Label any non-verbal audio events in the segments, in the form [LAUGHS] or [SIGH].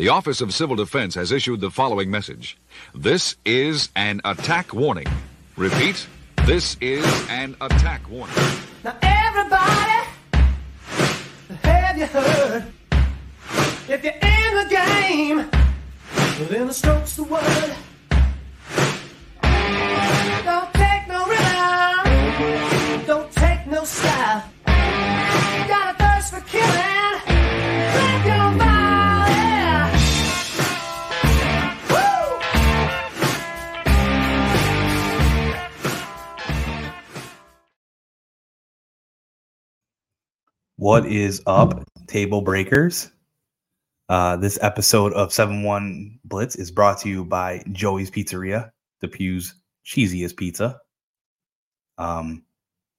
The Office of Civil Defense has issued the following message. This is an attack warning. Repeat, this is an attack warning. Now everybody, have you heard? If you're in the game, then the stroke's the word. What is up, table breakers? Uh, this episode of 7 1 Blitz is brought to you by Joey's Pizzeria, the Pew's cheesiest pizza. Um,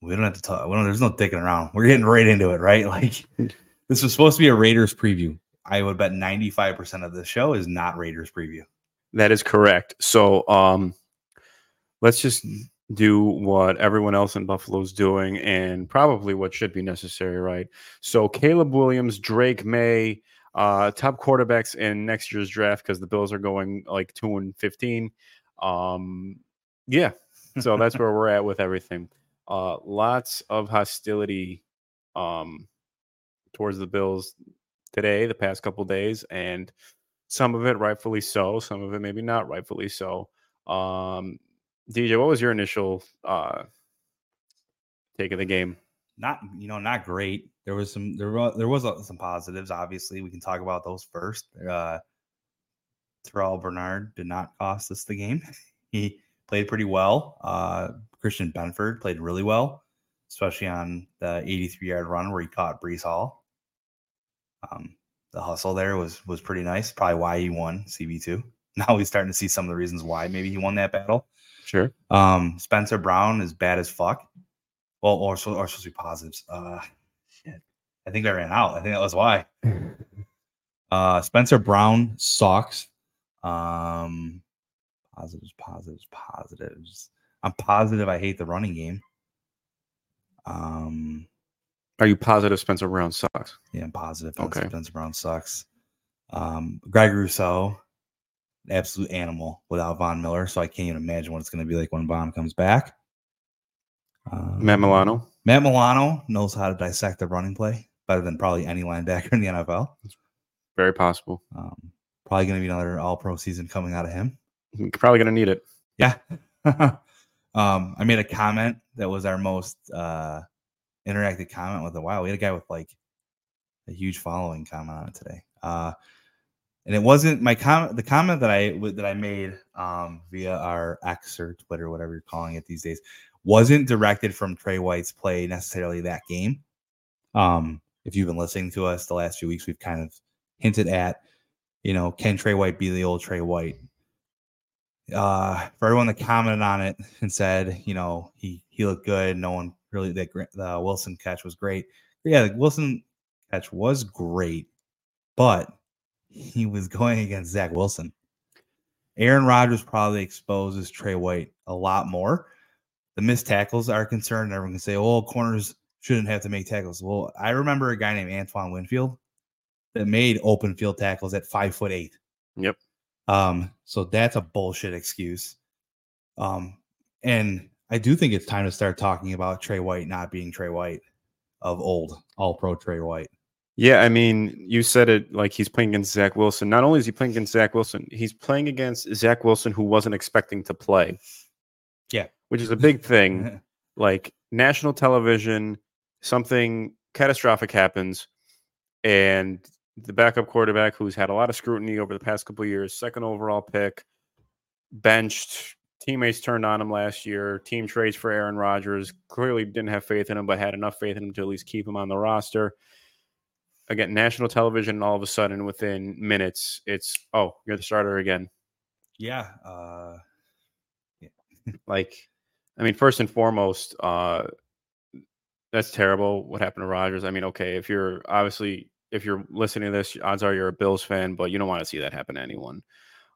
we don't have to talk, we don't, there's no dicking around. We're getting right into it, right? [LAUGHS] Like, this was supposed to be a Raiders preview. I would bet 95% of the show is not Raiders preview. That is correct. So um let's just do what everyone else in Buffalo's doing and probably what should be necessary, right? So Caleb Williams, Drake Maye, uh top quarterbacks in next year's draft because the Bills are going like 2 and 15. Um yeah. So that's where we're at with everything. Uh lots of hostility um towards the Bills today, the past couple days, and some of it rightfully so, some of it maybe not rightfully so. Um, DJ, what was your initial uh, take of the game? Not, you know, not great. There was some, there was, there was uh, some positives. Obviously, we can talk about those first. Uh, Terrel Bernard did not cost us the game. [LAUGHS] he played pretty well. Uh, Christian Benford played really well, especially on the 83 yard run where he caught Breece Hall. Um, the hustle there was was pretty nice. Probably why he won CB2. [LAUGHS] Now he's starting to see some of the reasons why maybe he won that battle. Sure. Um, Spencer Brown is bad as fuck. Well, or or supposed to be positives. Uh, shit. I think I ran out. I think that was why. [LAUGHS] Uh, Spencer Brown sucks. Um, positives, positives, positives. I'm positive. I hate the running game. Um, Are you positive Spencer Brown sucks? yeah, I'm positive. Okay. Spencer Brown sucks. Um, Greg Rousseau, absolute animal without Von Miller. So I can't even imagine what it's going to be like when Von comes back. Um, Matt Milano? Matt Milano knows how to dissect the running play better than probably any linebacker in the NFL. Very possible. Um, probably going to be another All Pro season coming out of him. Probably gonna need it. Yeah. [LAUGHS] um, I made a comment that was our most uh, interactive comment with a while. We had a guy with like a huge following comment on it today. Uh, and it wasn't my comment. The comment that I that I made um, via our X or Twitter, whatever you're calling it these days, wasn't directed from Tre White's play necessarily that game. Um, if you've been listening to us the last few weeks, we've kind of hinted at, you know, can Tre White be the old Tre White? uh for everyone that commented on it and said you know he he looked good no one really that the wilson catch was great yeah the wilson catch was great but he was going against zach wilson aaron rodgers probably exposes tre white a lot more the missed tackles are concerned everyone can say oh corners shouldn't have to make tackles well i remember a guy named antoine winfield that made open field tackles at five foot eight Yep. um, so that's a bullshit excuse. Um, and I do think it's time to start talking about Tre White not being Tre White of old, all pro Tre White. Yeah, I mean, you said it like he's playing against Zach Wilson. Not only is he playing against Zach Wilson, he's playing against Zach Wilson, who wasn't expecting to play. Yeah. Which is a big thing. [LAUGHS] like national television, something catastrophic happens, and the backup quarterback, who's had a lot of scrutiny over the past couple of years, second overall pick, benched. Teammates turned on him last year. Team trades for Aaron Rodgers. Clearly didn't have faith in him, but had enough faith in him to at least keep him on the roster. Again, national television, and all of a sudden, within minutes, it's oh, you're the starter again. yeah. Uh, [LAUGHS] Like, I mean, first and foremost, uh, that's terrible. What happened to rodgers I mean, okay, if you're obviously if you're listening to this, odds are you're a Bills fan, but you don't want to see that happen to anyone.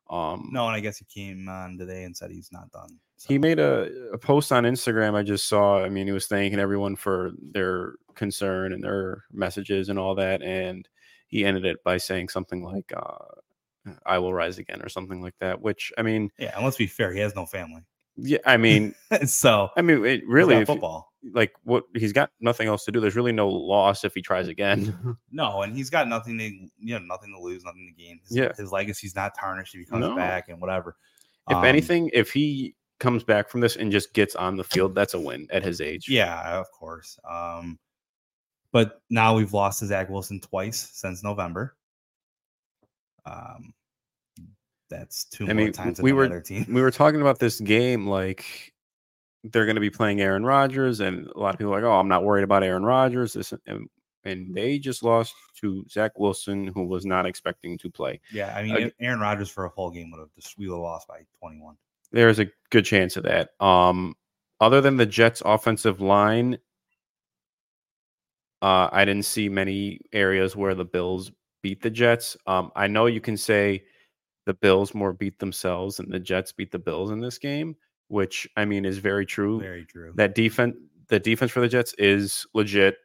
Um, no, and I guess he came on today and said he's not done. He made a, a post on Instagram. I just saw. I mean, he was thanking everyone for their concern and their messages and all that, and he ended it by saying something like, uh, I will rise again or something like that. Which I mean, Yeah, and let's be fair, he has no family. yeah, I mean, [LAUGHS] so I mean, it really, got if you- football. like what he's got nothing else to do. There's really no loss if he tries again. [LAUGHS] No, and he's got nothing to you know, nothing to lose, nothing to gain. His, Yeah. his legacy's not tarnished if he comes No. back and whatever. if Um, anything, if he comes back from this and just gets on the field, that's a win at his age. Yeah, of course. Um, but now we've lost to Zach Wilson twice since November. Um, that's two I more mean, times we were- we [LAUGHS] were talking about this game like they're going to be playing Aaron Rodgers, and a lot of people are like, "Oh, I'm not worried about Aaron Rodgers." This and, and they just lost to Zach Wilson, who was not expecting to play. Yeah, I mean, Ag- Aaron Rodgers for a whole game would have just we would have lost by 21. There's a good chance of that. Um, other than the Jets' offensive line, uh, I didn't see many areas where the Bills beat the Jets. Um, I know you can say the Bills more beat themselves and the Jets beat the Bills in this game, which I mean is very true. Very true. that defense the defense for the Jets is legit.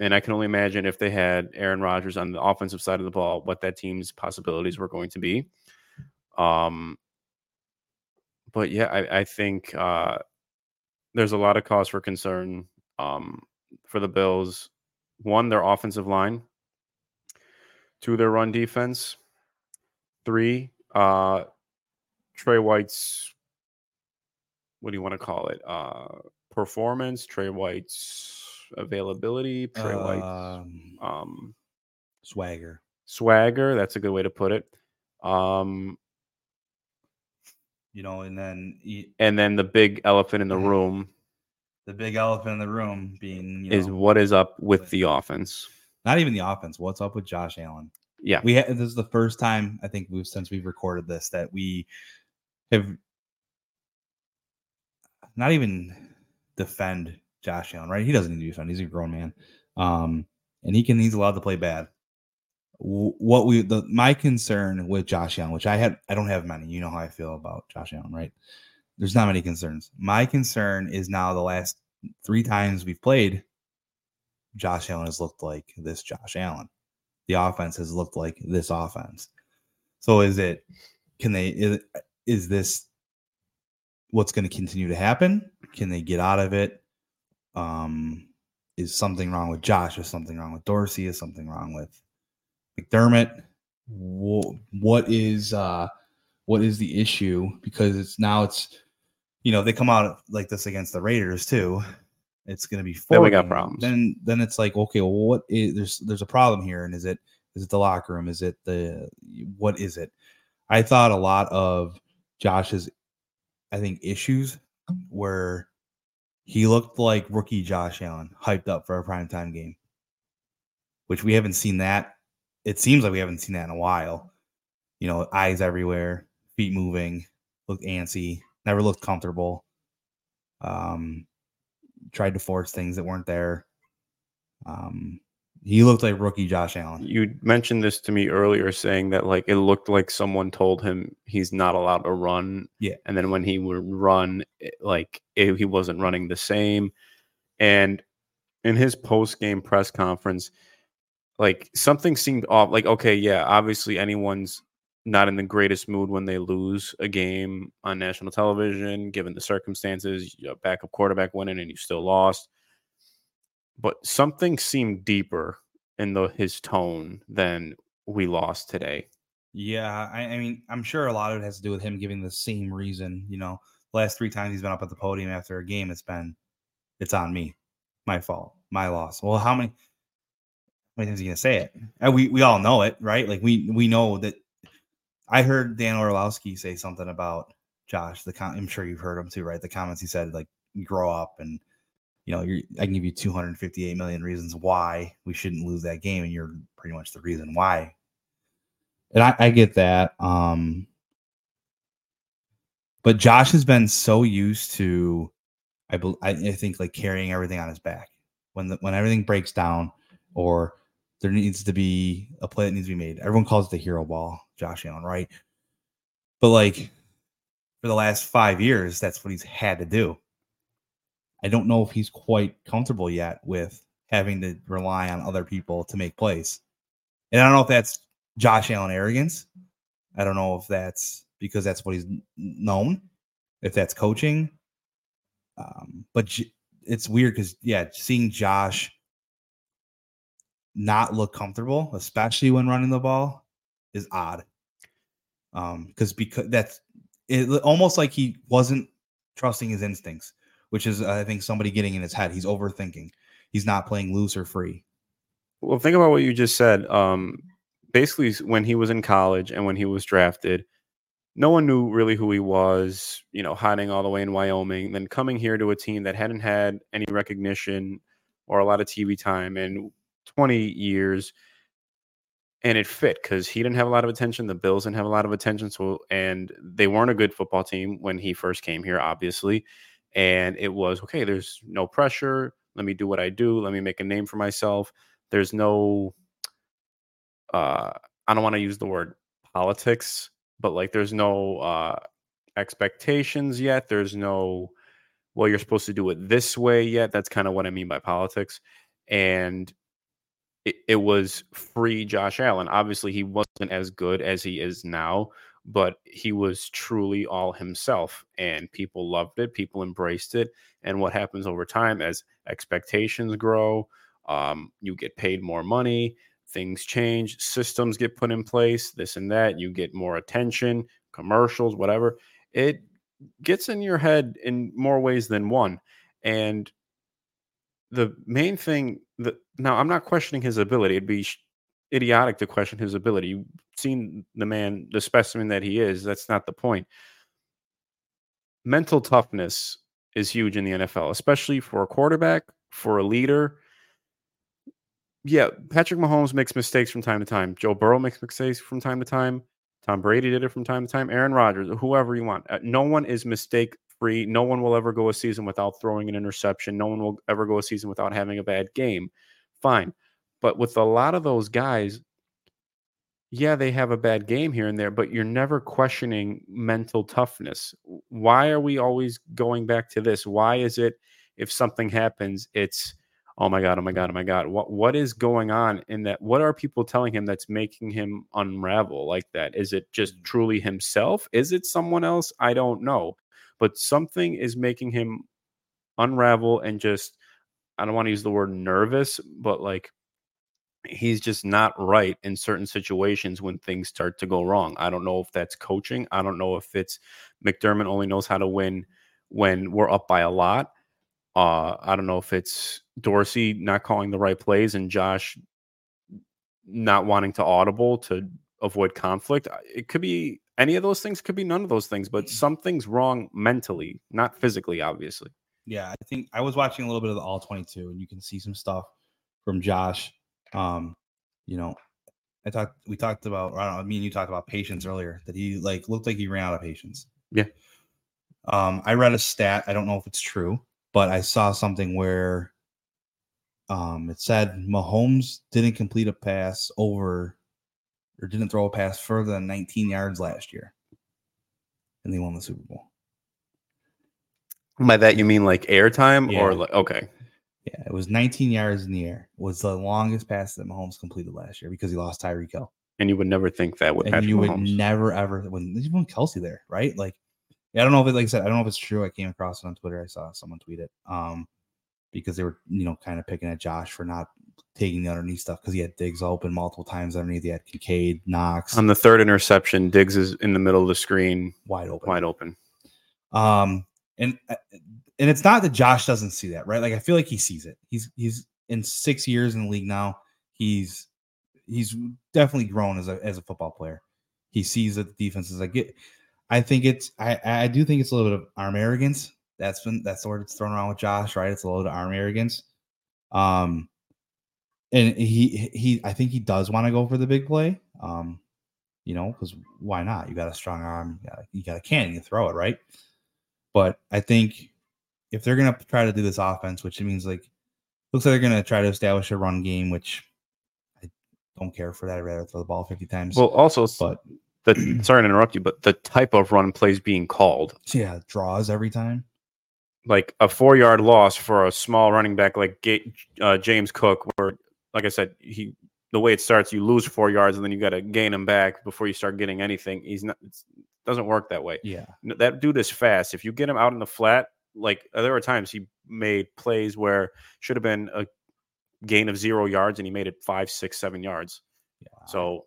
And I can only imagine if they had Aaron Rodgers on the offensive side of the ball, what that team's possibilities were going to be. Um but yeah, I, I think uh there's a lot of cause for concern um for the Bills. One, their offensive line, two, their run defense, three, uh Tre White's what do you want to call it? Uh performance, Tre White's availability, Tre White's um, um swagger. swagger. That's a good way to put it. Um You know, and then and then the big elephant in the Mhm. room the big elephant in the room being you is know, what is up with with- the offense. not even the offense. What's up with Josh Allen? Yeah. we ha- this is the first time I think we've since we've recorded this that we have not even defend Josh Allen, right? He doesn't need to defend. He's a grown man, um, and he can. He's allowed to play bad. What we the my concern with Josh Allen, which I had, I don't have many. You know how I feel about Josh Allen, right? There's not many concerns. My concern is now the last three times we've played, Josh Allen has looked like this Josh Allen the offense has looked like this offense. So is it can they is, is this what's going to continue to happen? Can they get out of it? Um is something wrong with Josh? Is something wrong with Dorsey? Is something wrong with McDermott? What is uh what is the issue? Because it's now it's you know they come out like this against the Raiders too. It's going to be Then we got games. problems. Then then it's like okay, well, what is there's there's a problem here, and is it is it the locker room? Is it the what is it? I thought a lot of Josh's, I think issues where he looked like rookie Josh Allen, hyped up for a primetime game, which we haven't seen that. It seems like we haven't seen that in a while. You know, eyes everywhere, feet moving, looked antsy, never looked comfortable. Um, tried to force things that weren't there. Um, he looked like rookie Josh Allen. You mentioned this to me earlier, saying that like it looked like someone told him he's not allowed to run. Yeah. and then when he would run, it- like it, he wasn't running the same. And in his post game press conference, like something seemed off. Like okay, yeah, obviously anyone's not in the greatest mood when they lose a game on national television, given the circumstances. you A backup quarterback winning and you still lost but something seemed deeper in the his tone than we lost today. Yeah, I, I mean, I'm sure a lot of it has to do with him giving the same reason. You know, last three times he's been up at the podium after a game, it's been, it's on me, my fault, my loss. Well, how many, how many times gonna say it? And we we all know it, right? Like we we know that. I heard Dan Orlovsky say something about Josh. The com- I'm sure you've heard him too, right? The comments he said, like, grow up, and you know, I can give you 258 million reasons why we shouldn't lose that game, and you're pretty much the reason why and I, I get that. Um, but Josh has been so used to, I I think like carrying everything on his back when the, when everything breaks down, or there needs to be a play that needs to be made. Everyone calls it the hero ball, Josh Allen, right? But like for the last five years, that's what he's had to do. I don't know if he's quite comfortable yet with having to rely on other people to make plays. And I don't know if that's Josh Allen arrogance I don't know if that's because that's what he's known, if that's coaching. Um, but it's weird because yeah, seeing Josh not look comfortable, especially when running the ball, is odd. Um, because because that's it, almost like he wasn't trusting his instincts, which is I think somebody getting in his head. He's overthinking. He's not playing loose or free. Well, think about what you just said. Um, basically, when he was in college and when he was drafted, no one knew really who he was. You know, hiding all the way in Wyoming, then coming here to a team that hadn't had any recognition or a lot of TV time in 20 years, and it fit because he didn't have a lot of attention. The Bills didn't have a lot of attention, so and they weren't a good football team when he first came here, obviously. And it was okay. There's no pressure. Let me do what I do. Let me make a name for myself there's no uh i don't want to use the word politics but like there's no uh expectations yet there's no well you're supposed to do it this way yet that's kind of what i mean by politics and it, it was free josh allen. Obviously he wasn't as good as he is now but he was truly all himself and people loved it people embraced it and what happens over time as expectations grow um, you get paid more money things change systems get put in place this and that you get more attention commercials whatever it gets in your head in more ways than one and the main thing that now i'm not questioning his ability it'd be idiotic to question his ability you've seen the man the specimen that he is that's not the point mental toughness is huge in the nfl especially for a quarterback for a leader yeah, Patrick Mahomes makes mistakes from time to time. Joe Burrow makes mistakes from time to time. Tom Brady did it from time to time. Aaron Rodgers, whoever you want. Uh, no one is mistake No one will ever go a season without throwing an interception. No one will ever go a season without having a bad game. Fine. But with a lot of those guys, yeah, they have a bad game here and there, but you're never questioning mental toughness. Why are we always going back to this? Why is it if something happens, it's oh my god, oh my god, oh my god. What what is going on in that? What are people telling him that's making him unravel like that? Is it just truly himself? Is it someone else? I don't know. But something is making him unravel and just I don't want to use the word nervous, but like he's just not right in certain situations when things start to go wrong. I don't know if that's coaching. I don't know if it's McDermott only knows how to win when we're up by a lot. Uh, I don't know if it's Dorsey not calling the right plays and Josh not wanting to audible to avoid conflict. It could be any of those things, could be none of those things, but something's wrong mentally, not physically, obviously. Yeah, I think I was watching a little bit of the all 22 and you can see some stuff from Josh. Um, you know, I talked we talked about I don't know, me and you talked about patience earlier that he like looked like he ran out of patience. Yeah. Um, I read a stat, I don't know if it's true, but I saw something where um it said Mahomes didn't complete a pass over or didn't throw a pass further than 19 yards last year. And they won the Super Bowl. By that you mean like airtime Yeah. or like okay. Yeah, it was 19 yards in the air. Was the longest pass that Mahomes completed last year because he lost Tyreek Hill. And you would never think that with and Patrick you would Mahomes. never ever when even Kelce there, right? Like, I don't know if it, like I said, I don't know if it's true. I came across it on Twitter. I saw someone tweet it, um, because they were you know kind of picking at Josh for not taking the underneath stuff because he had Diggs open multiple times underneath. He had Kincaid, Knox, On the third interception, Diggs is in the middle of the screen, wide open. wide open. Um, and uh, and it's not that Josh doesn't see that, right? Like I feel like he sees it. He's he's in six years in the league now. He's he's definitely grown as a as a football player. He sees that the defenses I get. I think it's I I do think it's a little bit of arm arrogance. That's been that's the word that's thrown around with Josh, right? It's a little bit of arm arrogance. Um, and he he I think he does want to go for the big play. Um, you know, because why not? You got a strong arm, you got, a- you got a cannon, you throw it, right? But I think if they're gonna try to do this offense, which it means like looks like they're gonna try to establish a run game, which I don't care for that. I'd rather throw the ball 50 times. Well, also, but the [CLEARS THROAT] sorry to interrupt you, but the type of run plays being called, yeah, draws every time. like a four yard loss for a small running back like Ga- uh, James Cook, where, like I said, he the way it starts, you lose four yards and then you got to gain them back before you start getting anything. He's not. It doesn't work that way. Yeah. That dude is fast. If you get him out in the flat, like uh, there were times he made plays where should have been a gain of zero yards and he made it five, six, seven yards. Yeah. So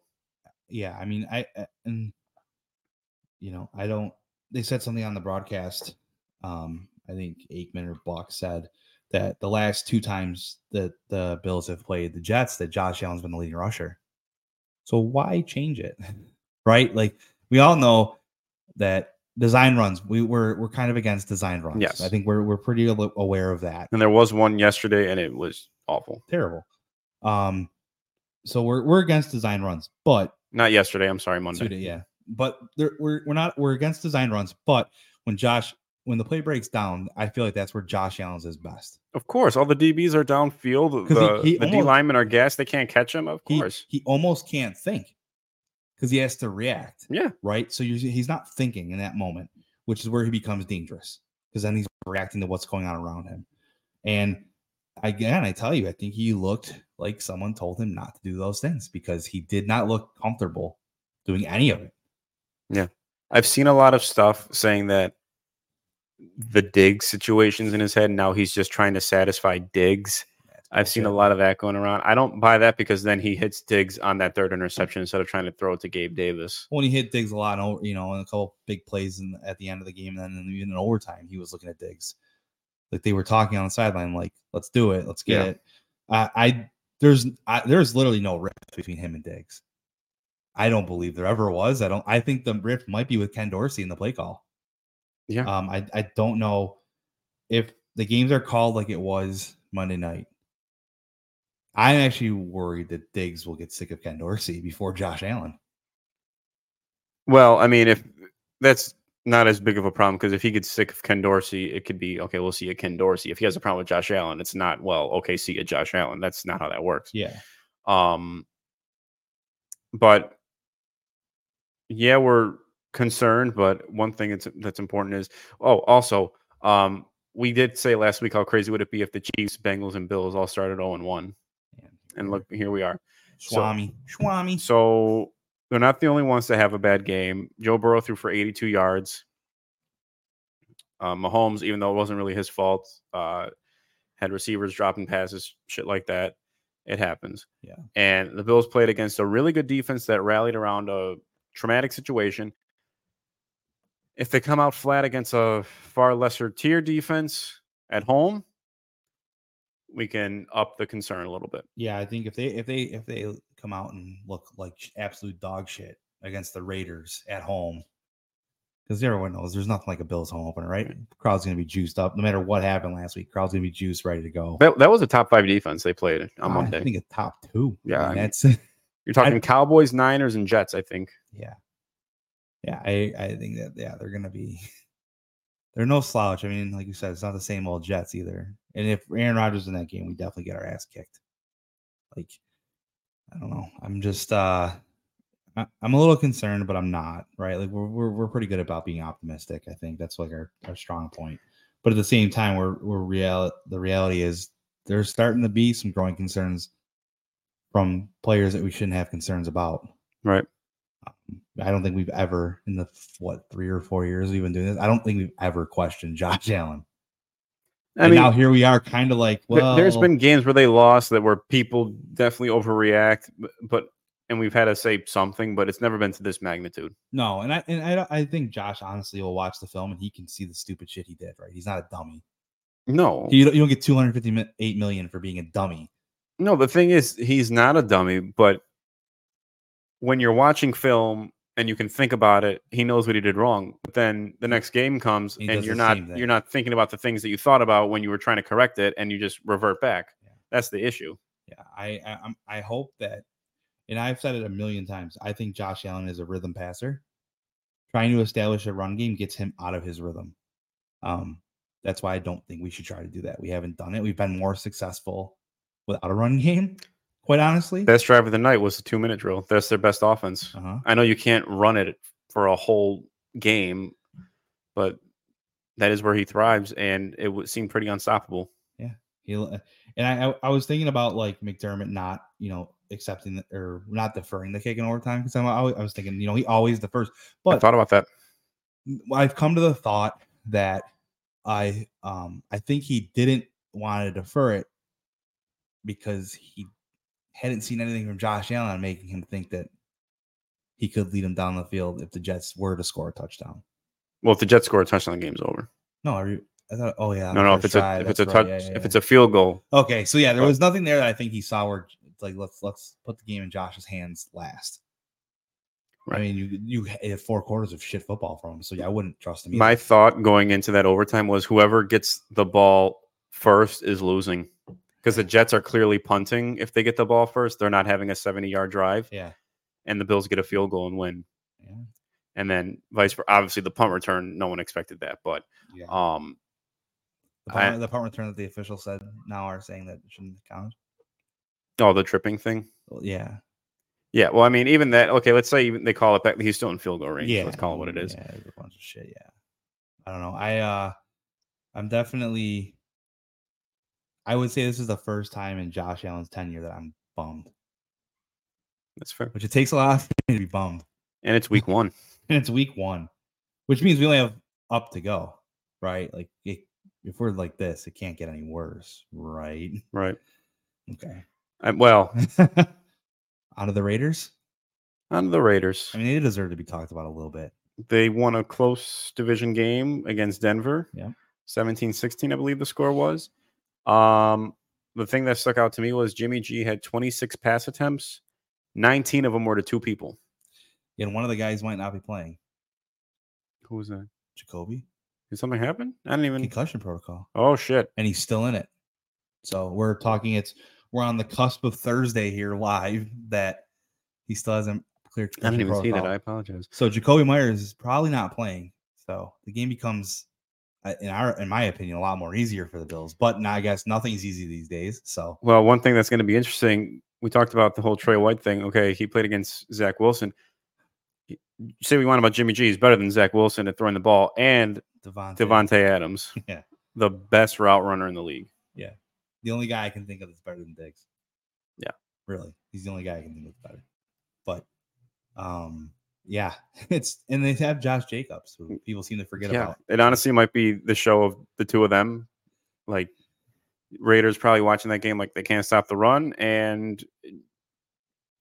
yeah, I mean, I I- and you know, I don't. They said something on the broadcast. Um, I think Aikman or Buck said that the last two times that the Bills have played the Jets, that Josh Allen's been the leading rusher. So why change it? [LAUGHS] Right? Like we all know that design runs. We we're we're kind of against design runs. Yes. I think we're we're pretty aware of that. and there was one yesterday and it was awful. Terrible. Um, so we're we're against design runs, but Not yesterday. I'm sorry, Monday. Suda, yeah. But there, we're we're not we're against design runs. But when Josh when the play breaks down, I feel like that's where Josh Allen's is best. Of course, all the DBs are downfield. The, he- he the D almost- linemen are gassed. They can't catch him. Of He course. he almost can't think because he has to react. Yeah. Right. So you're, he's not thinking in that moment, which is where he becomes dangerous because then he's reacting to what's going on around him. And again, I tell you, I think he looked like someone told him not to do those things because he did not look comfortable doing any of it. Yeah, I've seen a lot of stuff saying that the Diggs situations in his head. Now he's just trying to satisfy Diggs. I've seen a lot of that going around. I don't buy that because then he hits Diggs on that third interception instead of trying to throw it to Gabe Davis. when he hit Diggs a lot, oh, you know, in a couple big plays in, at the end of the game, and then even in overtime, he was looking at Diggs. Like they were talking on the sideline, like, "Let's do it, let's get Yeah. it." I, I there's I, there's literally no rift between him and Diggs. I don't believe there ever was. I don't. I think the rift might be with Ken Dorsey in the play call. Yeah. Um. I I don't know if the games are called like it was Monday night. I'm actually worried that Diggs will get sick of Ken Dorsey before Josh Allen. Well, I mean, if that's not as big of a problem because if he gets sick of Ken Dorsey, it could be okay. We'll see you, Ken Dorsey. If he has a problem with Josh Allen, it's not well. Okay, see you, Josh Allen. That's not how that works. Yeah. Um, but yeah, we're concerned. But one thing that's that's important is oh, also, um, we did say last week how crazy would it be if the Chiefs, Bengals, and Bills all started zero and one, and look, here we are. So- Swami. Swami. So they're not the only ones to have a bad game. Joe Burrow threw for 82 yards. Uh, Mahomes, even though it wasn't really his fault, uh, had receivers dropping passes, shit like that. It happens. Yeah. And the Bills played against a really good defense that rallied around a traumatic situation. If they come out flat against a far lesser tier defense at home, we can up the concern a little bit. Yeah, I think if they if they if they come out and look like absolute dog shit against the Raiders at home, because everyone knows there's nothing like a Bills home opener, right? Crowd's gonna be juiced up no matter what happened last week. Crowd's gonna be juiced, ready to go. That, that was a top five defense they played on I Monday. I think a top two. Yeah, I I mean, that's [LAUGHS] You're talking Cowboys, Niners, and Jets. I think. yeah, yeah. I I think that yeah they're gonna be. [LAUGHS] They're no slouch. I mean, like you said, it's not the same old Jets either. And if Aaron Rodgers in that game, we definitely get our ass kicked. Like, I don't know. I'm just uh I'm a little concerned, but I'm not, right? Like we're we're, we're pretty good about being optimistic. I think that's like our, our strong point. But at the same time, we're we're real the reality is there's starting to be some growing concerns from players that we shouldn't have concerns about. Right. Um, I don't think we've ever in the what three or four years we've been doing this. I don't think we've ever questioned Josh [LAUGHS] Allen. I and mean, now here we are, kind of like, well, there's been games where they lost that where people definitely overreact, but and we've had to say something, but it's never been to this magnitude. no, and I and I, I think Josh honestly will watch the film and he can see the stupid shit he did. Right, he's not a dummy. No, You don't, you don't get 258 million for being a dummy. no. The thing is, he's not a dummy, but when you're watching film and you can think about it, he knows what he did wrong. But then the next game comes He and you're not you're not thinking about the things that you thought about when you were trying to correct it, and you just revert back. Yeah. That's the issue. Yeah, I I, I'm- I hope that, and I've said it a million times. I think Josh Allen is a rhythm passer. Trying to establish a run game gets him out of his rhythm. Um, that's why I don't think we should try to do that. We haven't done it. We've been more successful without a run [LAUGHS] game, quite honestly. Best drive of the night was the two minute drill. That's their best offense. uh-huh. I know you can't run it for a whole game, but that is where he thrives, and it would seem pretty unstoppable. Yeah, He'll, and I, I I was thinking about like McDermott not you know accepting the, or not deferring the kick in overtime because I'm always, I was thinking, you know, he always the first. I But thought about that. I've come to the thought that I um I think he didn't want to defer it because he hadn't seen anything from Josh Allen making him think that he could lead him down the field if the Jets were to score a touchdown. Well, if the Jets score a touchdown, the game's over. No, are you, I thought. Oh yeah, No, no. If it's a if it's a that's touch, right, yeah, yeah, if it's a field goal, okay, so yeah, there was nothing there that I think he saw where it's like let's let's put the game in Josh's hands last. Right. I mean, you you had four quarters of shit football from him, so yeah, I wouldn't trust him. my thought going into that overtime was whoever gets the ball first is losing because the Jets are clearly punting. If they get the ball first, they're not having a 70 yard drive, yeah, and the Bills get a field goal and win. yeah, And then vice versa. Obviously, the punt return, no one expected that, but yeah. um, The I- punt, the punt return that the official said now are saying that it shouldn't count. oh, the tripping thing. Well, yeah, Yeah, well, I mean, even that. Okay, let's say even they call it back. He's still in field goal range. yeah. let's call it what it is. Yeah, it's a bunch of shit. Yeah, I don't know. I uh, I'm definitely. I would say this is the first time in Josh Allen's tenure that I'm bummed, That's fair. which it takes a lot [LAUGHS] to be bummed, And it's week one. [LAUGHS] and it's week one, which means we only have up to go, right? Like it, if we're like this, it can't get any worse, right? Right. Okay. I, well, [LAUGHS] Out of the Raiders, Out of the Raiders, I mean, they deserve to be talked about a little bit. they won a close division game against Denver. Yeah. 17-16, I believe the score was. Um, the thing that stuck out to me was Jimmy G had 26 pass attempts. 19 of them were to two people. And one of the guys might not be playing. Who was that? Jakobi, Did something happen? I didn't even. concussion protocol. Oh shit! and he's still in it. So we're talking. It's we're on the cusp of Thursday here live that he still hasn't cleared. I didn't even concussion see that. I apologize. So Jakobi Meyers is probably not playing. So the game becomes, in our in my opinion, a lot more easier for the Bills. But now I guess nothing's easy these days. So Well, one thing that's going to be interesting. We talked about the whole Tre White thing. Okay, he played against Zach Wilson. You Say we want about Jimmy G. He's better than Zach Wilson at throwing the ball, and Davante, Davante Adams, [LAUGHS] Yeah. the best route runner in the league. Yeah, the only guy I can think of that's better than Diggs. Yeah. really, he's the only guy I can think of better. But, um, yeah, [LAUGHS] it's and they have Josh Jacobs, who mm, people seem to forget yeah, about. it honestly might be the show of the two of them. Like Raiders probably watching that game, like they can't stop the run, and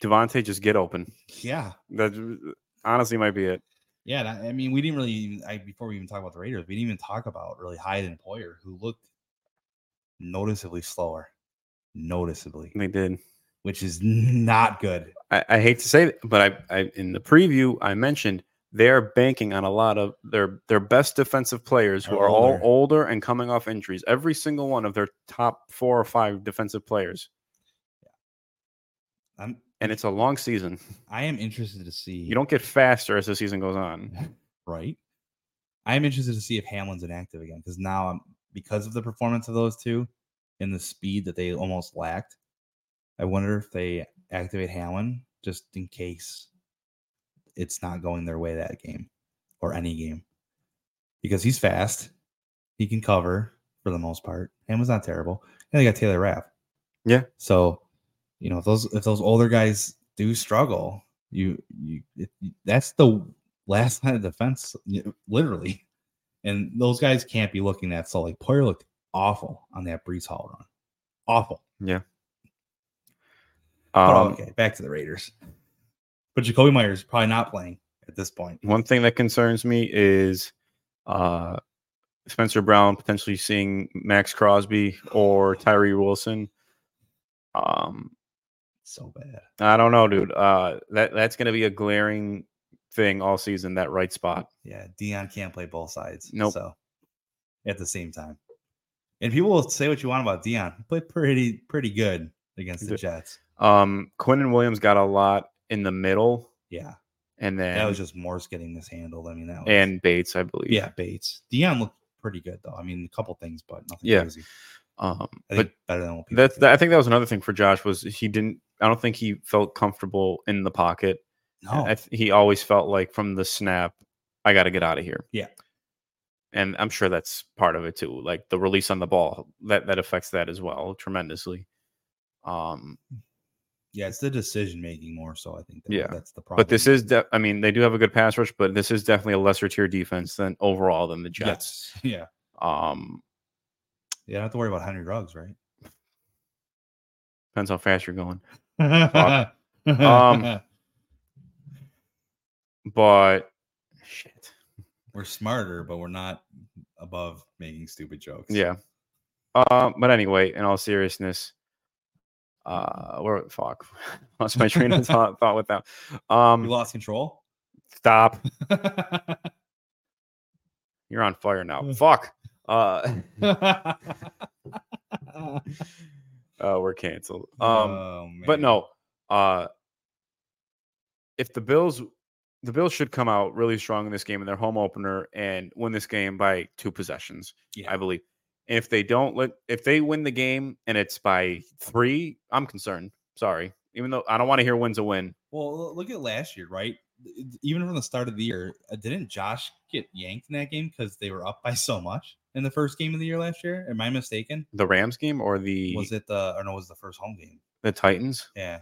Davante just get open. Yeah, That honestly might be it. Yeah, I, I mean, we didn't really even I, before we even talk about the Raiders, we didn't even talk about really Hyde and Poyer, who looked noticeably slower, noticeably, They did. Which is not good. I, I hate to say it, but I, I in the preview I mentioned they're banking on a lot of their their best defensive players who Are are all older. and coming off injuries. Every single one of their top four or five defensive players, I'm and it's a long season. I am interested to see. You don't get faster as the season goes on. [LAUGHS] right. I am interested to see if Hamlin's inactive again because now I'm because of the performance of those two and the speed that they almost lacked. I wonder if they activate Hamlin just in case it's not going their way that game or any game because he's fast. He can cover for the most part. Hamlin's not terrible. And they got Taylor Rapp. Yeah. So, you know, if those if those older guys do struggle, you you it, that's the last line of defense, literally. And those guys can't be looking that so like Poyer looked awful on that Breece Hall run. Awful. Yeah. But Um, okay, back to the Raiders. But Jakobi Meyers probably not playing at this point. One thing that concerns me is uh, Spencer Brown potentially seeing Maxx Crosby or Tyree Wilson. Um, So bad. I don't know, dude. Uh, that that's going to be a glaring thing all season. That right spot. Yeah, Dion can't play both sides. Nope. So at the same time. And people will say what you want about Dion. He played pretty pretty good against the Jets. Um, Quinnen Williams got a lot in the middle, Yeah. and then That was just Morse getting mishandled. I mean, that was and Bates, I believe. yeah, Bates. Dion looked pretty good though. I mean, a couple things, but nothing Yeah. crazy. Um, I but think better than what people that's that, I think that was another thing for Josh was he didn't. I don't think he felt comfortable in the pocket. no. I th- he always felt like from the snap, I got to get out of here. Yeah. And I'm sure that's part of it too. Like the release on the ball that that affects that as well tremendously. Um, Yeah, it's the decision making more so. I think. That, Yeah, that's the problem. But this is, de- I mean, they do have a good pass rush, but this is definitely a lesser tier defense than overall than the Jets. yes, [LAUGHS] yeah. Um, You don't have to worry about Henry Ruggs, right? depends how fast you're going. [LAUGHS] Um, But shit, we're smarter, but we're not above making stupid jokes. yeah. Um, but anyway, in all seriousness, uh, where fuck, [LAUGHS] lost my train of thought, thought with that. Um you lost control. stop. [LAUGHS] You're on fire now. Fuck. Uh, uh, [LAUGHS] we're canceled. Um, Oh, but no uh if the bills the bills should come out really strong in this game in their home opener and win this game by two possessions Yeah. i believe if they don't let if they win the game and it's by three i'm concerned sorry even though i don't want to hear wins a win Well, look at last year, right? Even from the start of the year, uh, didn't Josh get yanked in that game because they were up by [LAUGHS] so much in the first game of the year last year? Am I mistaken? the rams game or the Was it the or no? It was the first home game? the titans Yeah,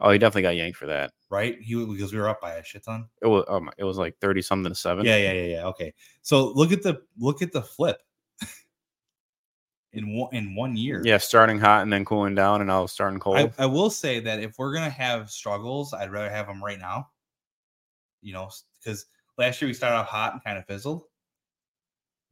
oh he definitely got yanked for that right. He because we were up by a shit ton. it was um, it was like 30 something to 7 Yeah, yeah, yeah, yeah. Okay, so look at the look at the flip in one in one year. yeah starting hot and then cooling down and i was starting cold I, I will say that if we're gonna have struggles, I'd rather have them right now. You know, because last year we started off hot and kind of fizzled.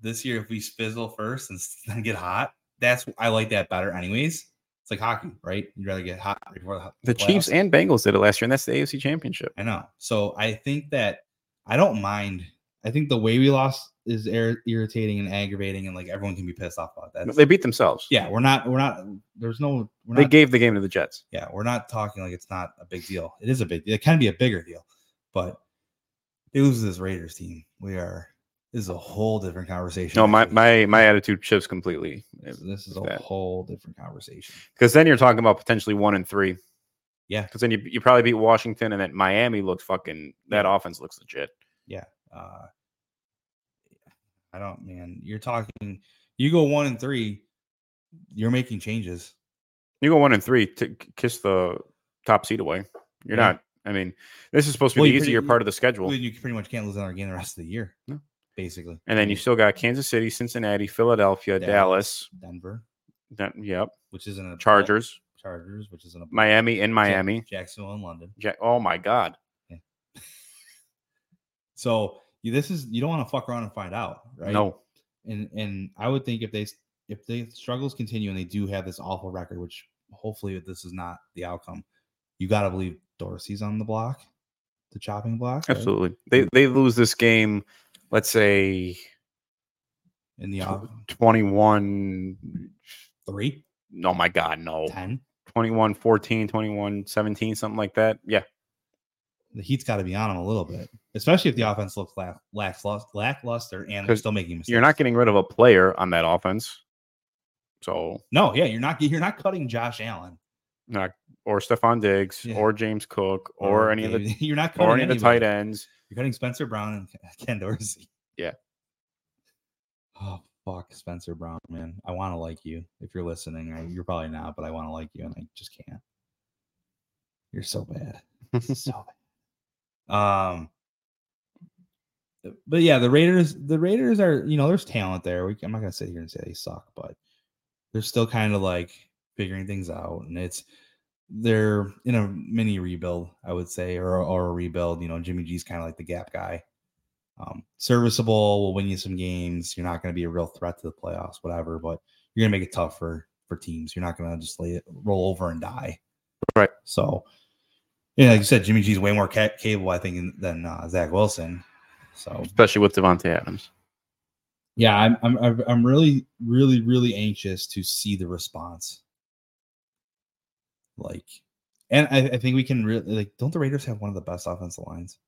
This year, if we fizzle first and [LAUGHS] then get hot, that's I like that better. Anyways, it's like hockey, right? You'd rather get hot before the, the chiefs and bengals did it last year and that's the afc championship I know. So I think that I don't mind. I think the way we lost is ir- irritating and aggravating, and like everyone can be pissed off about that. they beat themselves yeah, we're not. We're not. There's no. We're they not gave the game to the jets yeah, we're not talking like it's not a big deal. It is a big. It can be a bigger deal, but they lose this Raiders team. We are. This is a whole different conversation. No, my my my attitude shifts completely This, this is a that. whole different conversation. because then you're talking about potentially one and three. Yeah. because then you you probably beat Washington and then Miami looks fucking that offense looks legit. Uh, I don't, man. You're talking. You go one and three. You're making changes. You go one and three to kiss the top seed away. You're Yeah. not. I mean, this is supposed to be Well, the you pretty- easier part of the schedule, Well, you pretty much can't lose another game the rest of the year. No. basically. and then you still got Kansas City, Cincinnati, Philadelphia, Dallas. Denver, that- yep, which isn't a Chargers, Chargers, which is in a Miami in Miami. Jacksonville, and London. Ja- oh my God, [LAUGHS] So you, this is you don't want to fuck around and find out, right? no, And and I would think if they if the struggles continue and they do have this awful record, which hopefully this is not the outcome, you got to believe Dorsey's on the block, the chopping block, right? absolutely. They they lose this game. Let's say In the off 21 three, oh my god no 10. 21 14 21 17 something like that yeah The Heat's got to be on them a little bit, especially if the offense looks lack, lackluster, lackluster and they're still making mistakes. you're not getting rid of a player on that offense so no, yeah, you're not you're not cutting Josh Allen not or Stefon Diggs Yeah. or James Cook oh, or, any of the [LAUGHS] you're not cutting or any of the tight ends You're cutting Spencer Brown and [LAUGHS] Ken Dorsey. Yeah. Oh fuck, Spencer Brown, man. I want to like you. If you're listening, I, you're probably not, but I want to like you, and I just can't. You're so bad, [LAUGHS] so bad. Um, but yeah, the Raiders. The Raiders are, you know, there's talent there. We, I'm not gonna sit here and say they suck, but they're still kind of like figuring things out, and it's they're in a mini rebuild, I would say, or or a rebuild. You know, Jimmy G's kind of like the gap guy. Um, serviceable, will win you some games. You're not going to be a real threat to the playoffs, whatever. But you're going to make it tough for for teams. You're not going to just lay it roll over and die. Right. So, yeah, like you said, Jimmy G's way more ca- capable, I think, than uh, Zach Wilson. So especially with Davante Adams yeah, I'm I'm I'm- really really really anxious to see the response. Like, and I, I think we can really like. Don't the Raiders have one of the best offensive lines?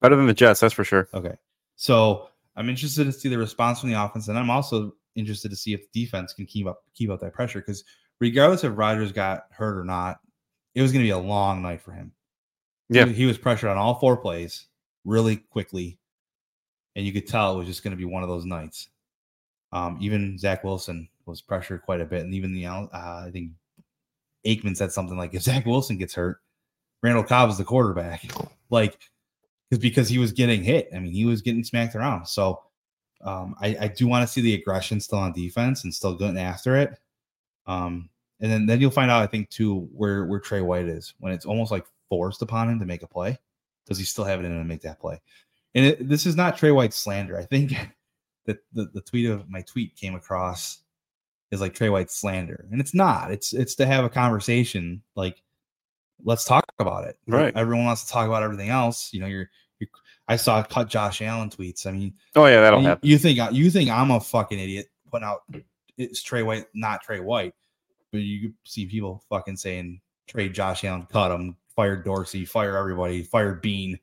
better than the Jets that's for sure Okay, so I'm interested to see the response from the offense, and I'm also interested to see if the defense can keep up keep up that pressure. Because regardless if Rodgers got hurt or not, it was going to be a long night for him. He- Yeah. he, was pressured on all four plays really quickly, and you could tell it was just going to be one of those nights. Um, even Zach Wilson was pressured quite a bit, and even the uh, I think Aikman said something like, "If Zach Wilson gets hurt, Randall Cobb is the quarterback." [LAUGHS] Like, because because he was getting hit. I mean, he was getting smacked around. So, um, I, I do want to see the aggression still on defense and still going after it. Um, and then then you'll find out, I think, too, where where Tre White is when it's almost like forced upon him to make a play. Does he still have it in him to make that play? And it, this is not Tre White's slander. I think [LAUGHS] that the, the tweet of my tweet came across is like Tre White slander, and it's not. It's it's to have a conversation. Like, let's talk about it. Like, Right. Everyone wants to talk about everything else. You know, you're. you're I saw cut Josh Allen tweets. I mean, Oh yeah, that'll you, happen. you think you think I'm a fucking idiot putting out it's Tre White, not Tre White, you see people fucking saying trade Josh Allen, cut him, fire Dorsey, fire everybody, fire Bean.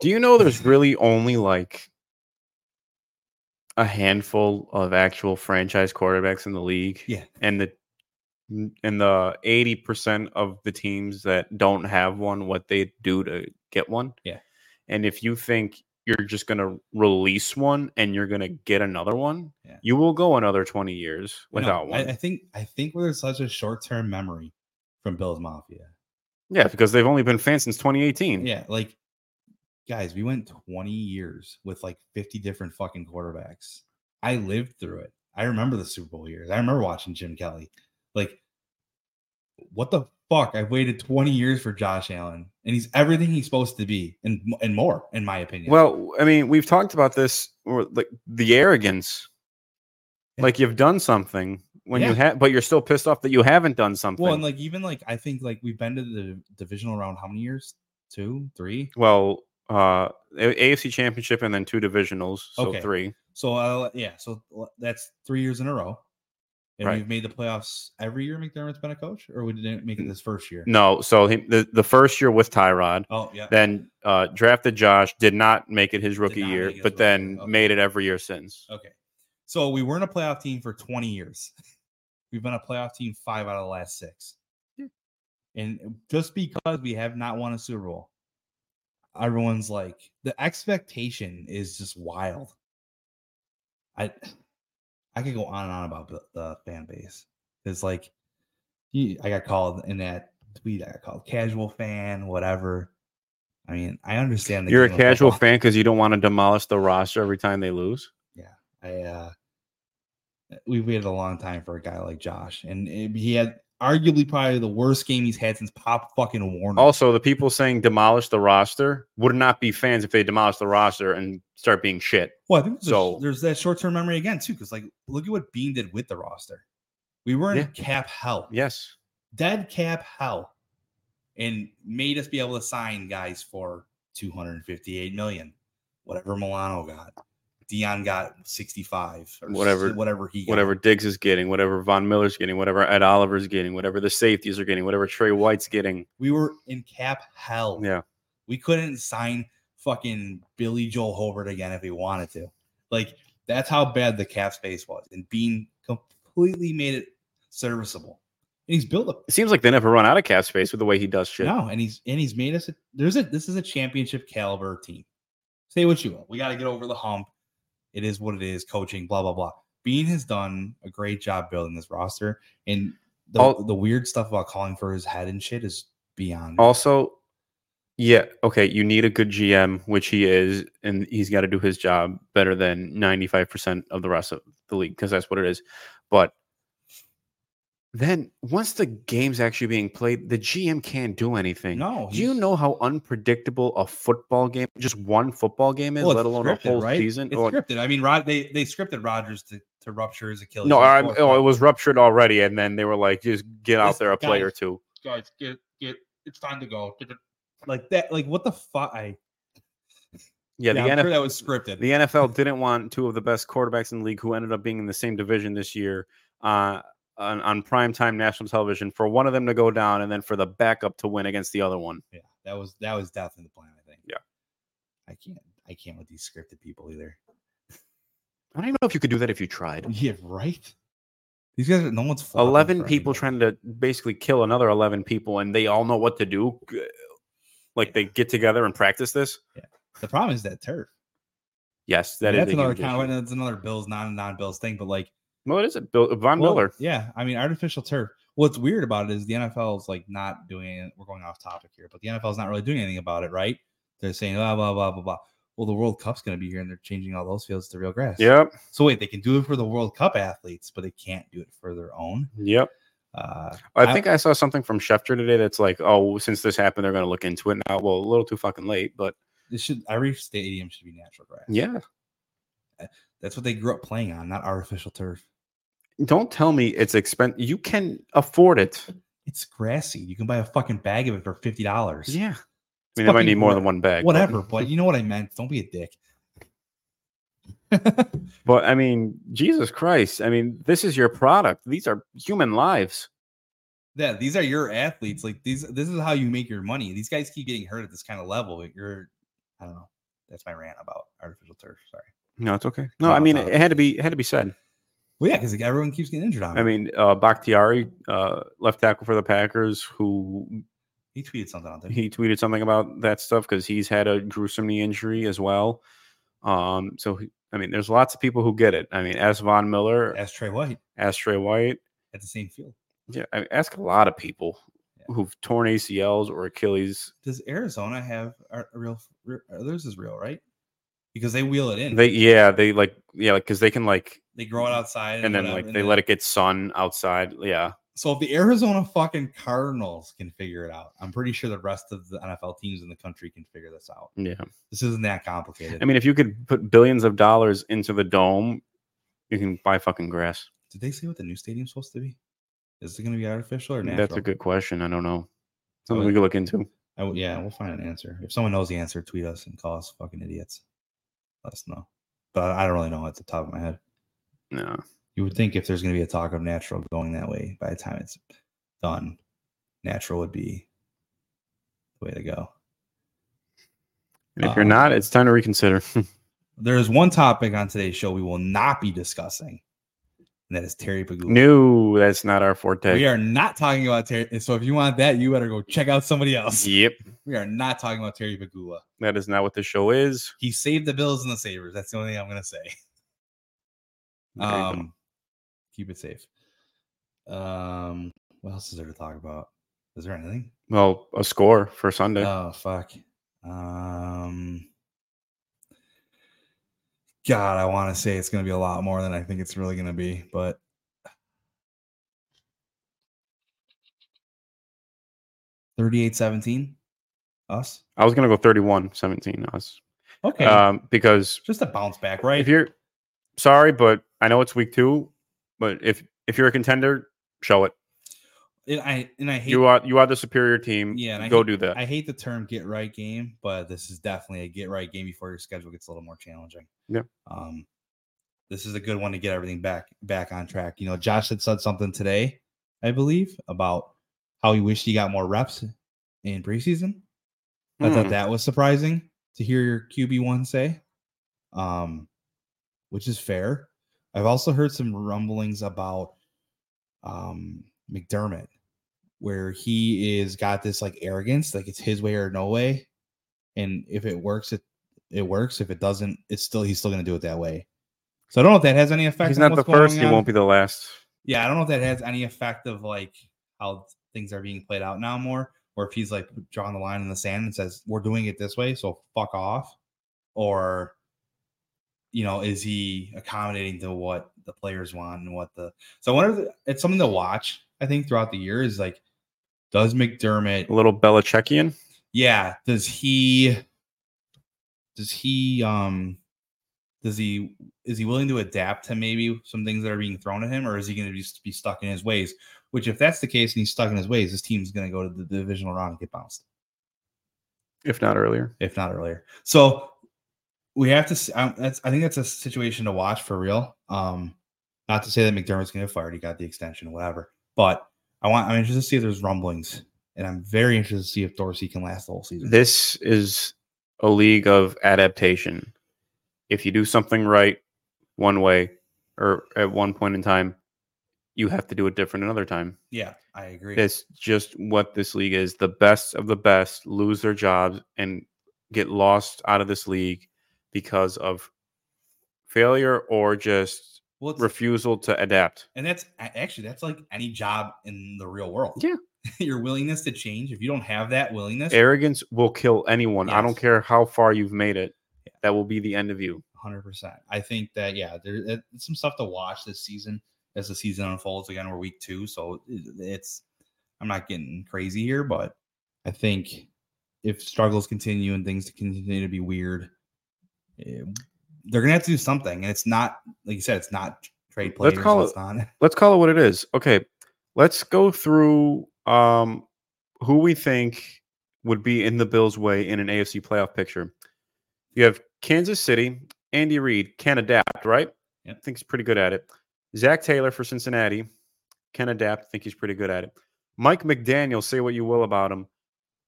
Do you know there's really only like a handful of actual franchise quarterbacks in the league? Yeah. And the and the 80% of the teams that don't have one, what they do to get one. Yeah. And if you think you're just going to release one and you're going to mm. get another one, Yeah. you will go another 20 years You know, without I, one. I think I think there's such a short term memory from Bills Mafia. yeah, because they've only been fans since 2018. Yeah, like guys, we went 20 years with like 50 different fucking quarterbacks. I lived through it. I remember the Super Bowl years. I remember watching Jim Kelly. Like, what the fuck? I've waited 20 years for Josh Allen, and he's everything he's supposed to be, and and more, in my opinion. Well, I mean, we've talked about this, or like the arrogance. Yeah. Like you've done something when you have, but you're still pissed off that you haven't done something. well, and like even like I think like we've been to the divisional round how many years? Two, three. well, uh, AFC Championship and then two divisionals, so Okay. three. So uh, yeah, so that's three years in a row. And Right. we've made the playoffs every year McDermott's been a coach, or we didn't make it this first year. No, so he, the the first year with Tyrod, Oh yeah. then uh, drafted Josh, did not make it his rookie year, make it his but rookie then okay. made it every year since. Okay. So we weren't a playoff team for 20 years. [LAUGHS] We've been a playoff team five out of the last six. Yeah. And just because we have not won a Super Bowl, everyone's like, the expectation is just wild. I I could go on and on about the, the fan base. It's like I got called in that tweet, I got called casual fan, whatever. I mean, I understand the You're a casual fan because you don't want to demolish the roster every time they lose. Yeah, I uh we waited a long time for a guy like Josh, and it- he had arguably probably the worst game he's had since Pop fucking Warner. Also, the people saying demolish the roster would not be fans if they demolish the roster and start being shit. well, I think there's, so- there's that short term memory again too, because like look at what Bean did with the roster. We were in Yeah. cap hell, Yes. dead cap hell, and made us be able to sign guys for 258 million, whatever Milano got. Dion got 65, or Whatever- whatever he got. Whatever Diggs is getting, whatever Von Miller's getting, whatever Ed Oliver's getting, whatever the safeties are getting, whatever Tre White's getting. We were in cap hell. Yeah. We couldn't sign fucking Billy Joel Hobart again if we wanted to. Like that's how bad the cap space was. And Bean completely made it serviceable. And he's built up. It seems like they never run out of cap space with the way he does shit. no, and he's and he's made us a, there's a this is a championship caliber team. Say what you will. We got to get over the hump. It is what it is, coaching, blah, blah, blah. Bean has done a great job building this roster. And the, All- the weird stuff about calling for his head and shit is beyond. Also, yeah, okay, you need a good GM, which he is, and he's got to do his job better than 95% of the rest of the league because that's what it is. But then once the game's actually being played, the GM can't do anything. no, Do you know how unpredictable a football game, just one football game is, Well, let alone scripted, a whole right? season? It's Or- scripted. I mean, Rod, they they scripted Rodgers to, to rupture his Achilles. no, I, oh, it was ruptured already, and then they were like, just get out This there a play guy- or two. guys, get get. It's time to go. Like that. Like what the fuck? I Yeah, the I'm NFL sure that was scripted. The NFL didn't want two of the best quarterbacks in the league who ended up being in the same division this year uh, on, on primetime national television for one of them to go down and then for the backup to win against the other one. yeah, that was that was definitely the plan. I think. Yeah. I can't. I can't with these scripted people either. I don't even know if you could do that if you tried. [LAUGHS] Yeah, right. These guys are no one's 11 people trying to basically kill another 11 people and they all know what to do. Like they get together and practice this. Yeah. The problem is that turf. Yes, that I mean, is that's another kind of that's another Bills non non Bills thing. But like Well, it is a Bill, Von well, Miller. yeah, I mean artificial turf. what's weird about it is the NFL is like not doing it. We're going off topic here, but the NFL is not really doing anything about it, right? They're saying blah blah blah blah blah. Well, the World Cup's going to be here, and they're changing all those fields to real grass. Yep. So wait, they can do it for the World Cup athletes, but they can't do it for their own. Yep. Uh, I I- think I saw something from Schefter today that's like, oh, since this happened, they're going to look into it now. Well, a little too fucking late, but it should every stadium should be natural grass. yeah. That's what they grew up playing on, not artificial turf. Don't tell me it's expensive. You can afford it. It's grassy. You can buy a fucking bag of it for fifty dollars. Yeah. I mean, I might need more than one bag. whatever. But [LAUGHS] you know what I meant. Don't be a dick. [LAUGHS] But I mean, Jesus Christ. I mean, this is your product. These are human lives. Yeah, these are your athletes. Like these, this is how you make your money. These guys keep getting hurt at this kind of level. You're, I don't know. That's my rant about artificial turf. Sorry. No, it's okay. No, No, I mean, it had to be it had to be said. Well, yeah, because everyone keeps getting injured on. It. I mean, uh Bakhtiari, uh, left tackle for the Packers, who he tweeted something out there. he tweeted something about that stuff because he's had a gruesome knee injury as well. Um, so he, I mean, there's lots of people who get it. I mean, ask Von Miller, Ask Tre White ask Tre White. at the same field. Yeah, I mean, ask a lot of people Yeah. who've torn ACLs or Achilles. Does Arizona have a real? re- Theirs is real, right? Because they wheel it in. They yeah, they like yeah, like because they can like they grow it outside, and then whatever, like and they let it get sun outside. Yeah, So if the Arizona fucking Cardinals can figure it out, I'm pretty sure the rest of the NFL teams in the country can figure this out. yeah. This isn't that complicated. I mean, if you could put billions of dollars into the dome, you can buy fucking grass. did they say what the new stadium's supposed to be? Is it going to be artificial or natural? That's a good question. I don't know. Something Oh, we could look into. I w- yeah, we'll find an answer. If someone knows the answer, tweet us and call us fucking idiots. Let us know. But I don't really know at the top of my head. No. You would think if there's going to be a talk of natural going that way, by the time it's done, natural would be the way to go. And if you're Uh, not, it's time to reconsider. [LAUGHS] There is one topic on today's show we will not be discussing, and that is Terry Pegula. no, that's not our forte. We are not talking about Terry. So if you want that, you better go check out somebody else. Yep. We are not talking about Terry Pegula. That is not what the show is. He saved the Bills and the Sabres. That's the only thing I'm going to say. [LAUGHS] You go. Um, keep it safe. Um, what else is there to talk about? Is there anything? well, a score for Sunday. Oh fuck. Um, God, I want to say it's going to be a lot more than I think it's really going to be, but thirty-eight seventeen, us. I was gonna go 31 17 us. Okay, Um, because just a bounce back, right? if you're sorry, but I know it's week two, but if if you're a contender, show it. And I and I hate You are you are the superior team. Yeah, and I go hate- do that. I hate the term get right game, but this is definitely a get right game before your schedule gets a little more challenging. Yeah. Um, this is a good one to get everything back back on track. You know, Josh had said something today, I believe, about how he wished he got more reps in preseason. I thought Hmm. that was surprising to hear your QB one say. Um, which is fair. I've also heard some rumblings about um McDermott where he is got this like arrogance, like it's his way or no way. And if it works, it it works. If it doesn't, it's still he's still gonna do it that way. So I don't know if that has any effect. He's on not the first. He won't be the last. Yeah, I don't know if that has any effect of like how things are being played out now more, or if he's like drawing the line in the sand and says we're doing it this way, so fuck off, or you know, is he accommodating to what the players want and what the so I wonder if it's something to watch. I think throughout the year is like, does McDermott A little Belichickian. yeah does he does he um does he is he willing to adapt to maybe some things that are being thrown at him or is he going to just be stuck in his ways which if that's the case and he's stuck in his ways his team's going to go to the divisional round and get bounced if not earlier. if not earlier so we have to um, that's i think that's a situation to watch for real um not to say that mcdermott's going to get fired he got the extension whatever but i want i'm interested to see if there's rumblings and i'm very interested to see if dorsey can last the whole season This is a league of adaptation. If you do something right one way or at one point in time, you have to do it different another time. yeah i agree It's just what this league is. The best of the best lose their jobs and get lost out of this league because of failure or just Well, it's, refusal to adapt. and that's actually that's like any job in the real world. Yeah. [LAUGHS] your willingness to change. If you don't have that willingness, Arrogance will kill anyone. I don't care how far you've made it. That will be the end of you. hundred percent. I think that yeah, there's some stuff to watch this season as the season unfolds. Again, we're week two, so it's I'm not getting crazy here, but I think if struggles continue and things continue to be weird, they're gonna have to do something. And it's not like you said, it's not trade players. Let's call it- not. [LAUGHS] Let's call it what it is. Okay. Let's go through um who we think would be in the Bills' way in an AFC playoff picture. You have Kansas City, Andy Reid can adapt, right? Yep. I think he's pretty good at it. Zac Taylor for Cincinnati can adapt. think he's pretty good at it. Mike McDaniel, say what you will about him.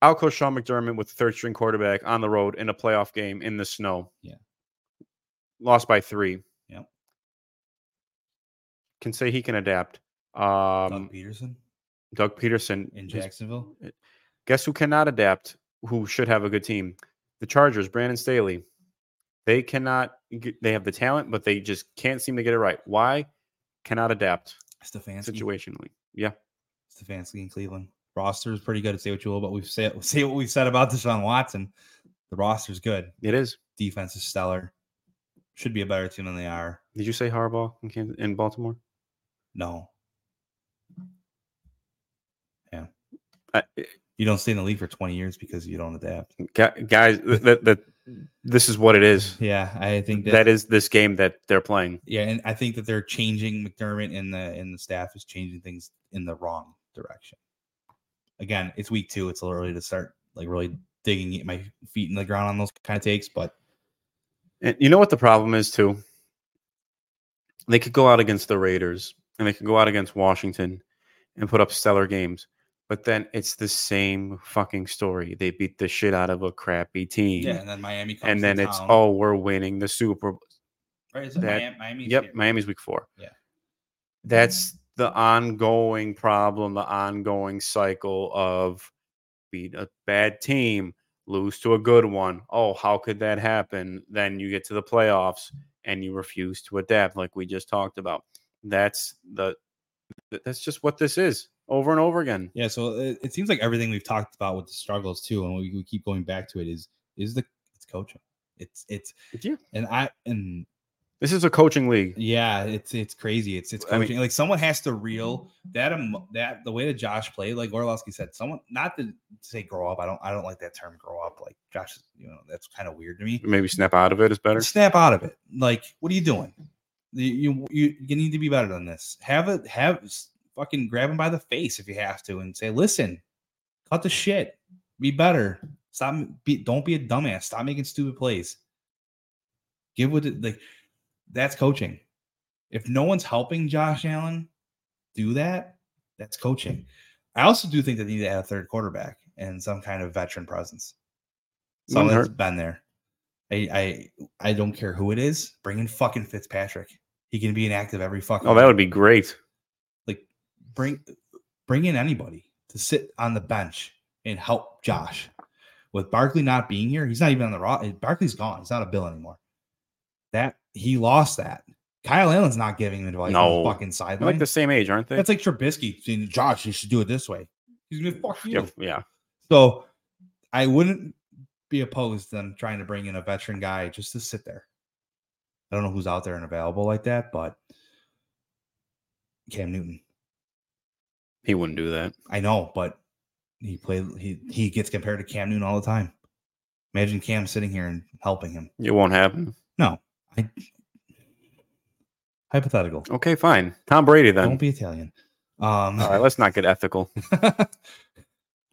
Outcoach Sean McDermott with the third string quarterback on the road in a playoff game in the snow. Yeah. Lost by three. Yep. Can say he can adapt. Doug Um, Pederson Doug Pederson in Jacksonville. Guess who cannot adapt? Who should have a good team? The Chargers, Brandon Staley. They cannot. They have the talent, but they just can't seem to get it right. Why? Cannot adapt Stefanski. situationally. Yeah, Stefanski in Cleveland. Roster is pretty good. To say what you will, but we've said [LAUGHS] say what we've said about Deshaun Watson. The roster's good. it is. Defense is stellar. Should be a better team than they are. Did you say Harbaugh in, Kansas, in Baltimore? No, Uh, you don't stay in the league for 20 years because you don't adapt. guys, that, that this is what it is. Yeah, I think that, That is this game that they're playing. yeah, and I think that they're changing McDermott and the and the staff is changing things in the wrong direction. Again, it's week two. It's a little early to start like really digging my feet in the ground on those kind of takes, but And you know what the problem is too? They could go out against the Raiders and they could go out against Washington and put up stellar games. But then it's the same fucking story. They beat the shit out of a crappy team. yeah, and then Miami comes and then it's town. oh, we're winning the Super Bowl. right. Is it that- Miami? Miami's Yep, here. Miami's week four. Yeah. That's the ongoing problem, the ongoing cycle of beat a bad team, lose to a good one. Oh, how could that happen? Then you get to the playoffs and you refuse to adapt, like we just talked about. That's the that's just what this is over and over again. Yeah, so it, it seems like everything we've talked about with the struggles too, and we, we keep going back to it is is the it's coaching. It's it's it's you. and I and This is a coaching league. yeah, it's it's crazy. It's it's I mean- coaching. like someone has to reel that emo- that the way that Josh played, like Orlovsky said, someone not to say grow up. I don't I don't like that term grow up. Like Josh, you know, that's kind of weird to me. Maybe snap out of it is better. Snap out of it. Like, what are you doing? You you you need to be better than this. Have it have fucking grab him by the face if you have to and say, listen, cut the shit. Be better. Stop be don't be a dumbass. Stop making stupid plays. Give what it like that's coaching. If no one's helping Josh Allen do that, that's coaching. I also do think that they need to add a third quarterback and some kind of veteran presence. Someone that's been there. I, I I don't care who it is. Bring in fucking Fitzpatrick. He can be inactive every fucking. Oh, that would be great. like bring bring in anybody to sit on the bench and help Josh. With Barkley not being here, he's not even on the raw. Barkley's gone. He's not a bill anymore. That he lost that. Kyle Allen's not giving him advice No. the fucking sideline. like the same age, aren't they? That's like Trubisky saying, Josh, you should do it this way. He's gonna fuck you. yeah, yeah. So I wouldn't be opposed to them trying to bring in a veteran guy just to sit there. I don't know who's out there and available like that, but Cam Newton. He wouldn't do that. I know, but he played he he gets compared to Cam Newton all the time. Imagine Cam sitting here and helping him. It won't happen. No. I [LAUGHS] hypothetical. Okay, fine. Tom Brady then. Don't be Italian. Um All right, let's not get ethical. [LAUGHS]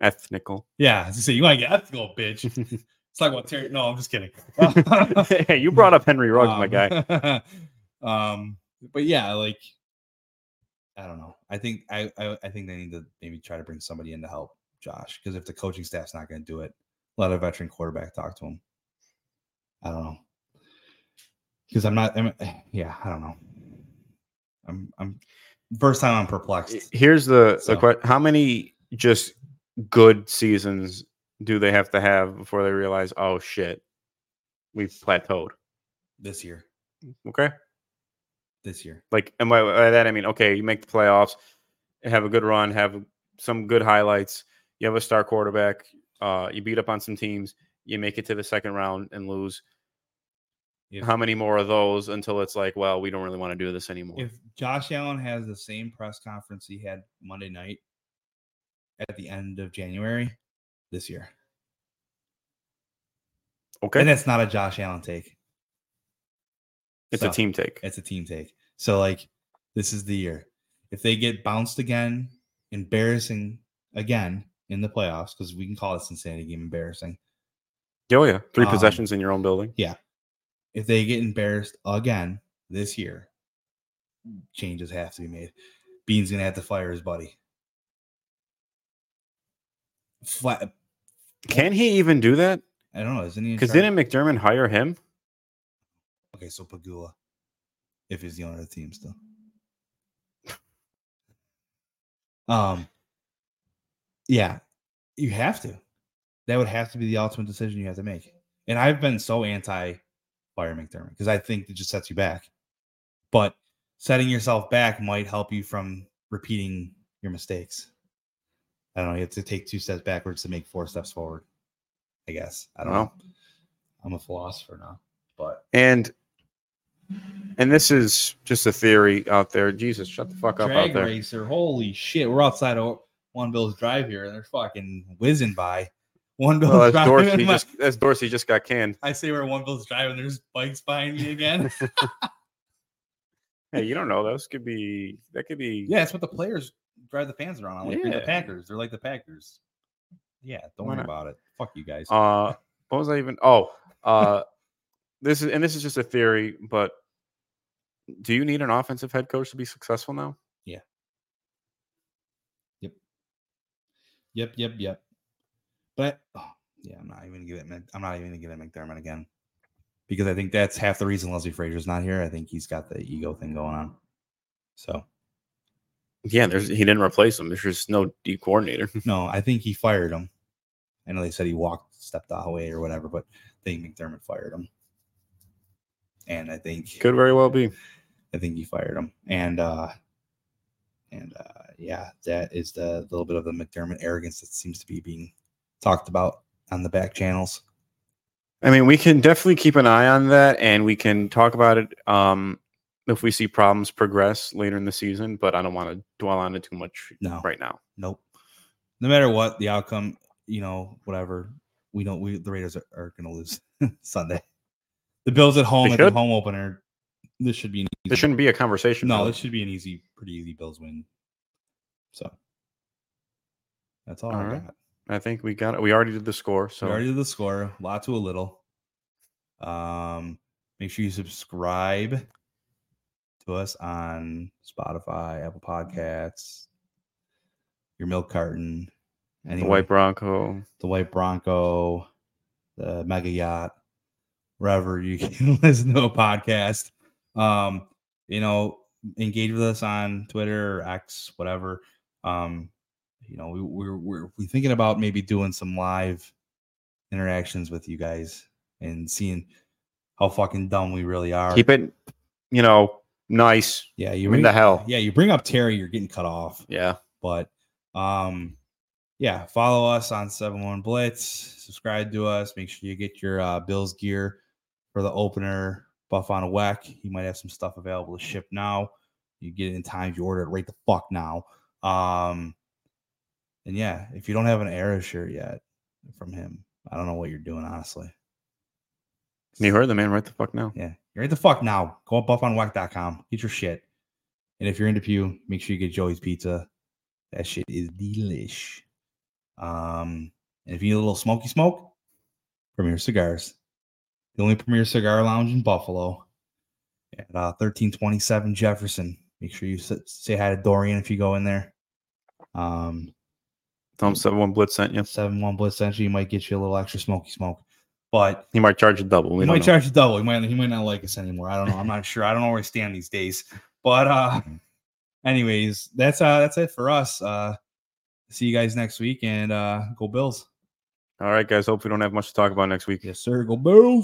Ethnical. yeah, so you want to get ethical, bitch. It's like what Terry. No, I'm just kidding. [LAUGHS] hey, you brought up Henry Ruggs, my guy. guy. um, but yeah, like I don't know. I think I, I I think they need to maybe try to bring somebody in to help Josh because if the coaching staff's not going to do it, let a veteran quarterback talk to him. I don't know because I'm not. I'm, yeah, I don't know. I'm I'm first time I'm perplexed. Here's the, So- the question. How many just good seasons do they have to have before they realize, oh shit, we've plateaued? this year. Okay. this year. Like, and by, by that I mean, okay, you make the playoffs, have a good run, have some good highlights. You have a star quarterback. Uh, you beat up on some teams. You make it to the second round and lose. If, How many more of those until it's like, well, we don't really want to do this anymore? if Josh Allen has the same press conference he had Monday night at the end of January this year, okay, and that's not a Josh Allen take. it's So, a team take. It's a team take. So like, this is the year. If they get bounced again, embarrassing again in the playoffs, because we can call this insanity game embarrassing. Oh yeah, three um, possessions in your own building. If they get embarrassed again this year, changes have to be made. Bean's gonna have to fire his buddy. Flat, Can he even do that? I don't know. Isn't he? Because didn't McDermott hire him? okay, so Pegula, if he's the owner of the team still. Um. Yeah, you have to. That would have to be the ultimate decision you have to make. And I've been so anti fire McDermott because I think it just sets you back. But setting yourself back might help you from repeating your mistakes. I don't know. You have to take two steps backwards to make four steps forward. I guess. I don't know. I'm a philosopher now, but And and this is just a theory out there. Jesus, shut the fuck up out there. racer. Holy shit! We're outside of One Bill's Drive here, and they're fucking whizzing by. One Bill. Well, Drive. Dorsey my- just as Dorsey just got canned. I say we're One Bill's Drive, and there's bikes behind me again. [LAUGHS] [LAUGHS] Hey, you don't know. Those could be that could be yeah, that's what the players drive the fans around on. Like Yeah. the Packers. They're like the Packers. Yeah, don't Why worry not? about it. Fuck you guys. Uh, what was I even? Oh, uh, this is and this is just a theory, but do you need an offensive head coach to be successful now? Yeah. Yep. Yep, yep, yep. But oh, yeah, I'm not even gonna give it. I'm not even gonna give it McDermott again because I think that's half the reason Leslie Frazier's not here. I think he's got the ego thing going on. So Yeah, there's he didn't replace him. There's just no D coordinator. [LAUGHS] no, I think he fired him. I know they said he walked, stepped away or whatever, but I think McDermott fired him. And I think Could very well be. I think he fired him. And uh and uh yeah, that is the little bit of the McDermott arrogance that seems to be being talked about on the back channels. I mean, we can definitely keep an eye on that, and we can talk about it um, if we see problems progress later in the season. But I don't want to dwell on it too much No. right now. Nope. No matter what the outcome, you know, whatever, we don't we the Raiders are, are gonna lose [LAUGHS] Sunday. The Bills at home They at the home opener. This should be an easy There shouldn't be a conversation. no, this should be an easy, pretty easy Bills win. So that's all, All I right. got. I think we got it. We already did the score, so We already did the score, a lot to a little. Um, make sure you subscribe to us on Spotify, Apple Podcasts, your milk carton, the White Bronco. the white Bronco, the mega yacht, wherever you [LAUGHS] can listen to a podcast. Um, you know, engage with us on Twitter or X, whatever. Um, you know, we, we're we're we thinking about maybe doing some live interactions with you guys and seeing how fucking dumb we really are. Keep it, you know, nice. yeah, you mean, bring the hell. Yeah, you bring up Terry, you're getting cut off. Yeah. But um yeah, follow us on Seven One Blitz, subscribe to us, make sure you get your uh Bills gear for the opener, Buff on a Whack. He might have some stuff available to ship now. You get it in time if you order it right the fuck now. Um and yeah, if you don't have an era shirt yet from him, I don't know what you're doing, honestly. You heard the man right the fuck now. Yeah, you're right the fuck now. Go up buffonwhack.com, get your shit. And if you're into Pew, make sure you get Joey's Pizza. That shit is delish. Um, and if you need a little smoky smoke, Premier Cigars. The only Premier Cigar Lounge in Buffalo at uh, 1327 Jefferson. Make sure you s- say hi to Dorian if you go in there. Um, Him 7 1 Blitz sent you. 7 1 Blitz Century, he might get you a little extra smoky smoke. But He might charge a double. We he might know. charge you double. He might he might not like us anymore. I don't know. I'm not sure. I don't know where I stand these days. But uh anyways, that's uh that's it for us. Uh see you guys next week and uh go Bills. All right, guys. Hope we don't have much to talk about next week. Yes, sir. Go Bills.